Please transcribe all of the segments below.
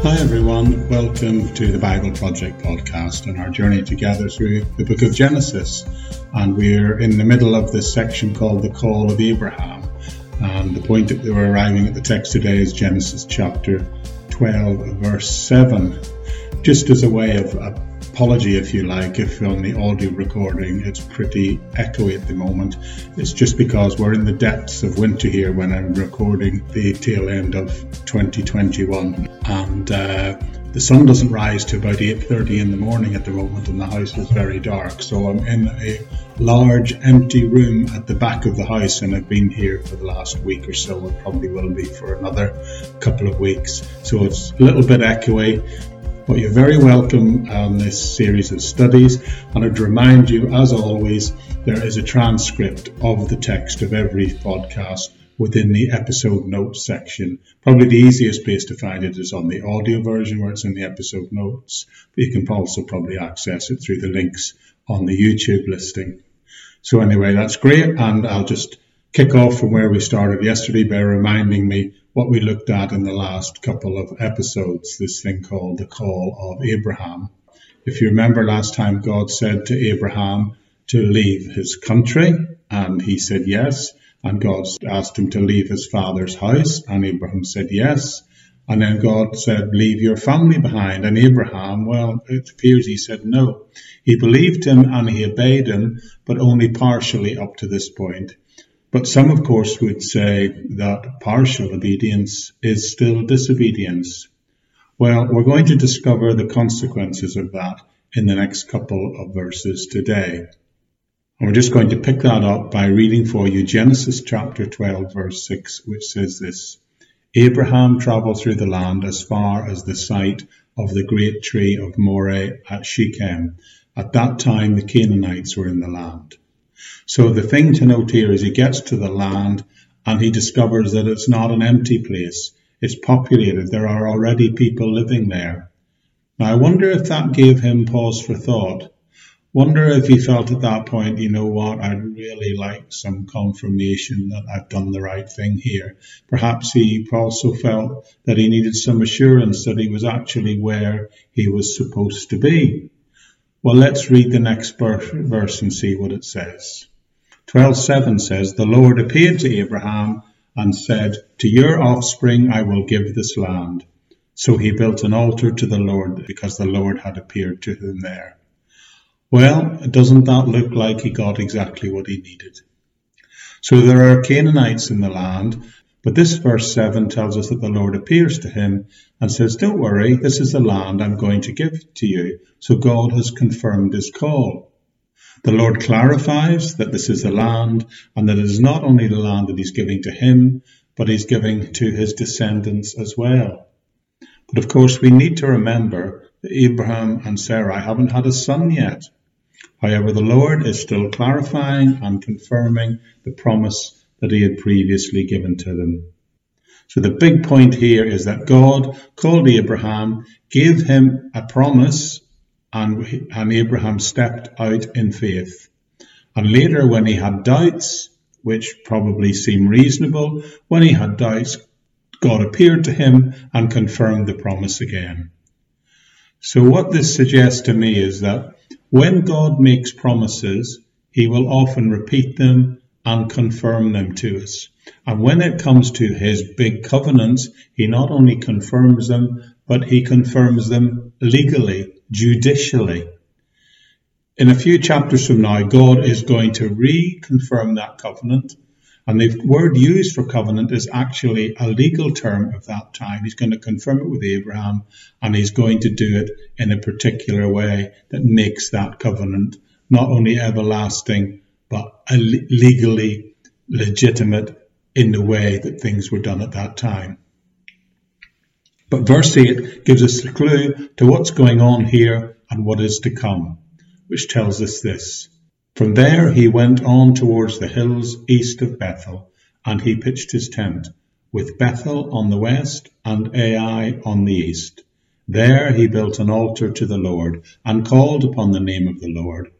Hi, everyone. Welcome to the Bible Project podcast and our journey together through the book of Genesis. And we're in the middle of this section called the Call of Abraham. And the point that we're arriving at the text today is Genesis chapter 12, verse 7. Just as a way of apology, if you like, if on the audio recording it's pretty echoey at the moment. It's just because we're in the depths of winter here when I'm recording the tail end of 2021, and uh, the sun doesn't rise to about 8:30 in the morning at the moment, and the house is very dark. So I'm in a large empty room at the back of the house, and I've been here for the last week or so, and probably will be for another couple of weeks. So it's a little bit echoey. Well, you're very welcome on this series of studies, and I'd remind you, as always, there is a transcript of the text of every podcast within the episode notes section. Probably the easiest place to find it is on the audio version where it's in the episode notes, but you can also probably access it through the links on the YouTube listing. So anyway, that's great, and I'll just kick off from where we started yesterday by reminding me what we looked at in the last couple of episodes, this thing called the call of Abraham. If you remember last time, God said to Abraham to leave his country, and he said yes. And God asked him to leave his father's house, and Abraham said yes. And then God said, Leave your family behind. And Abraham, well, it appears he said no. He believed him and he obeyed him, but only partially up to this point. But some, of course, would say that partial obedience is still disobedience. Well, we're going to discover the consequences of that in the next couple of verses today. And we're just going to pick that up by reading for you Genesis chapter 12, verse 6, which says this Abraham traveled through the land as far as the site of the great tree of Moreh at Shechem. At that time, the Canaanites were in the land. So the thing to note here is he gets to the land and he discovers that it's not an empty place. It's populated. There are already people living there. Now I wonder if that gave him pause for thought. Wonder if he felt at that point, you know what, I'd really like some confirmation that I've done the right thing here. Perhaps he also felt that he needed some assurance that he was actually where he was supposed to be. Well, let's read the next verse and see what it says. 12:7 says, The Lord appeared to Abraham and said, To your offspring I will give this land. So he built an altar to the Lord because the Lord had appeared to him there. Well, doesn't that look like he got exactly what he needed? So there are Canaanites in the land, but this verse 7 tells us that the Lord appears to him and says, Don't worry, this is the land I'm going to give to you. So God has confirmed his call. The Lord clarifies that this is the land and that it is not only the land that he's giving to him, but he's giving to his descendants as well. But of course, we need to remember that Abraham and Sarah haven't had a son yet. However, the Lord is still clarifying and confirming the promise that he had previously given to them. So the big point here is that God called Abraham, gave him a promise, and, and Abraham stepped out in faith. And later, when he had doubts, which probably seem reasonable, when he had doubts, God appeared to him and confirmed the promise again. So what this suggests to me is that when God makes promises, he will often repeat them and confirm them to us. And when it comes to his big covenants, he not only confirms them, but he confirms them legally, judicially. In a few chapters from now, God is going to reconfirm that covenant. And the word used for covenant is actually a legal term of that time. He's going to confirm it with Abraham, and he's going to do it in a particular way that makes that covenant not only everlasting, but legally legitimate in the way that things were done at that time. But verse 8 gives us a clue to what's going on here and what is to come, which tells us this. From there he went on towards the hills east of Bethel, and he pitched his tent, with Bethel on the west and Ai on the east. There he built an altar to the Lord, and called upon the name of the Lord.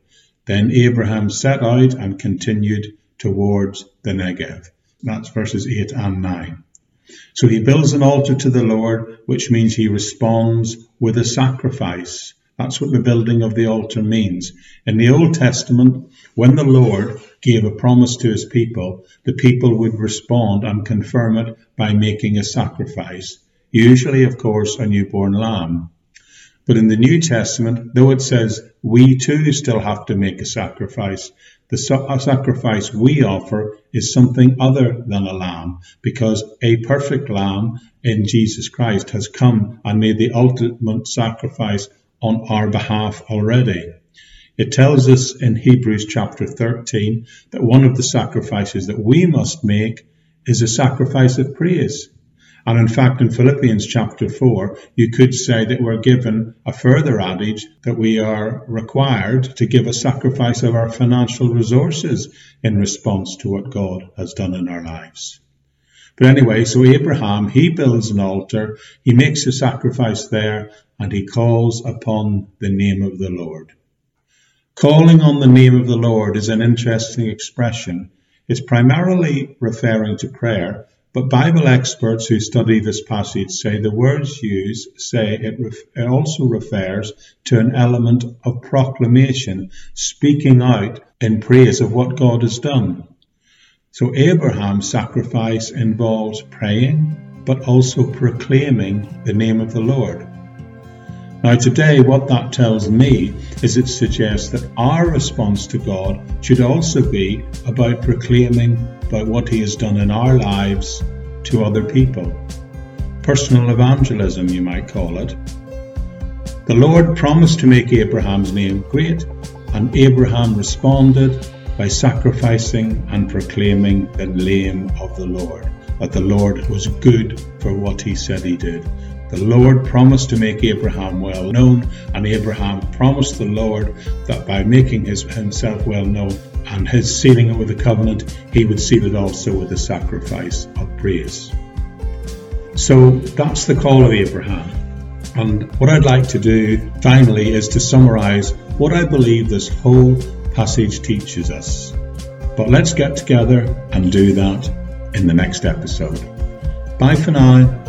Then Abraham set out and continued towards the Negev. That's verses 8 and 9. So he builds an altar to the Lord, which means he responds with a sacrifice. That's what the building of the altar means. In the Old Testament, when the Lord gave a promise to his people, the people would respond and confirm it by making a sacrifice, usually, of course, a newborn lamb. But in the New Testament, though it says we too still have to make a sacrifice, the sacrifice we offer is something other than a lamb, because a perfect lamb in Jesus Christ has come and made the ultimate sacrifice on our behalf already. It tells us in Hebrews chapter 13 that one of the sacrifices that we must make is a sacrifice of praise. And in fact, in Philippians chapter 4, you could say that we're given a further adage that we are required to give a sacrifice of our financial resources in response to what God has done in our lives. But anyway, so Abraham, he builds an altar, he makes a sacrifice there, and he calls upon the name of the Lord. Calling on the name of the Lord is an interesting expression. It's primarily referring to prayer, but Bible experts who study this passage say the words used say it, ref- it also refers to an element of proclamation, speaking out in praise of what God has done. So Abraham's sacrifice involves praying, but also proclaiming the name of the Lord. Now, today, what that tells me is it suggests that our response to God should also be about proclaiming about what He has done in our lives to other people. Personal evangelism, you might call it. The Lord promised to make Abraham's name great, and Abraham responded by sacrificing and proclaiming the name of the Lord, that the Lord was good for what he said he did. The Lord promised to make Abraham well known, and Abraham promised the Lord that by making his, himself well known and his sealing it with a covenant, he would seal it also with a sacrifice of praise. So that's the call of Abraham. And what I'd like to do finally is to summarize what I believe this whole passage teaches us. But let's get together and do that in the next episode. Bye for now.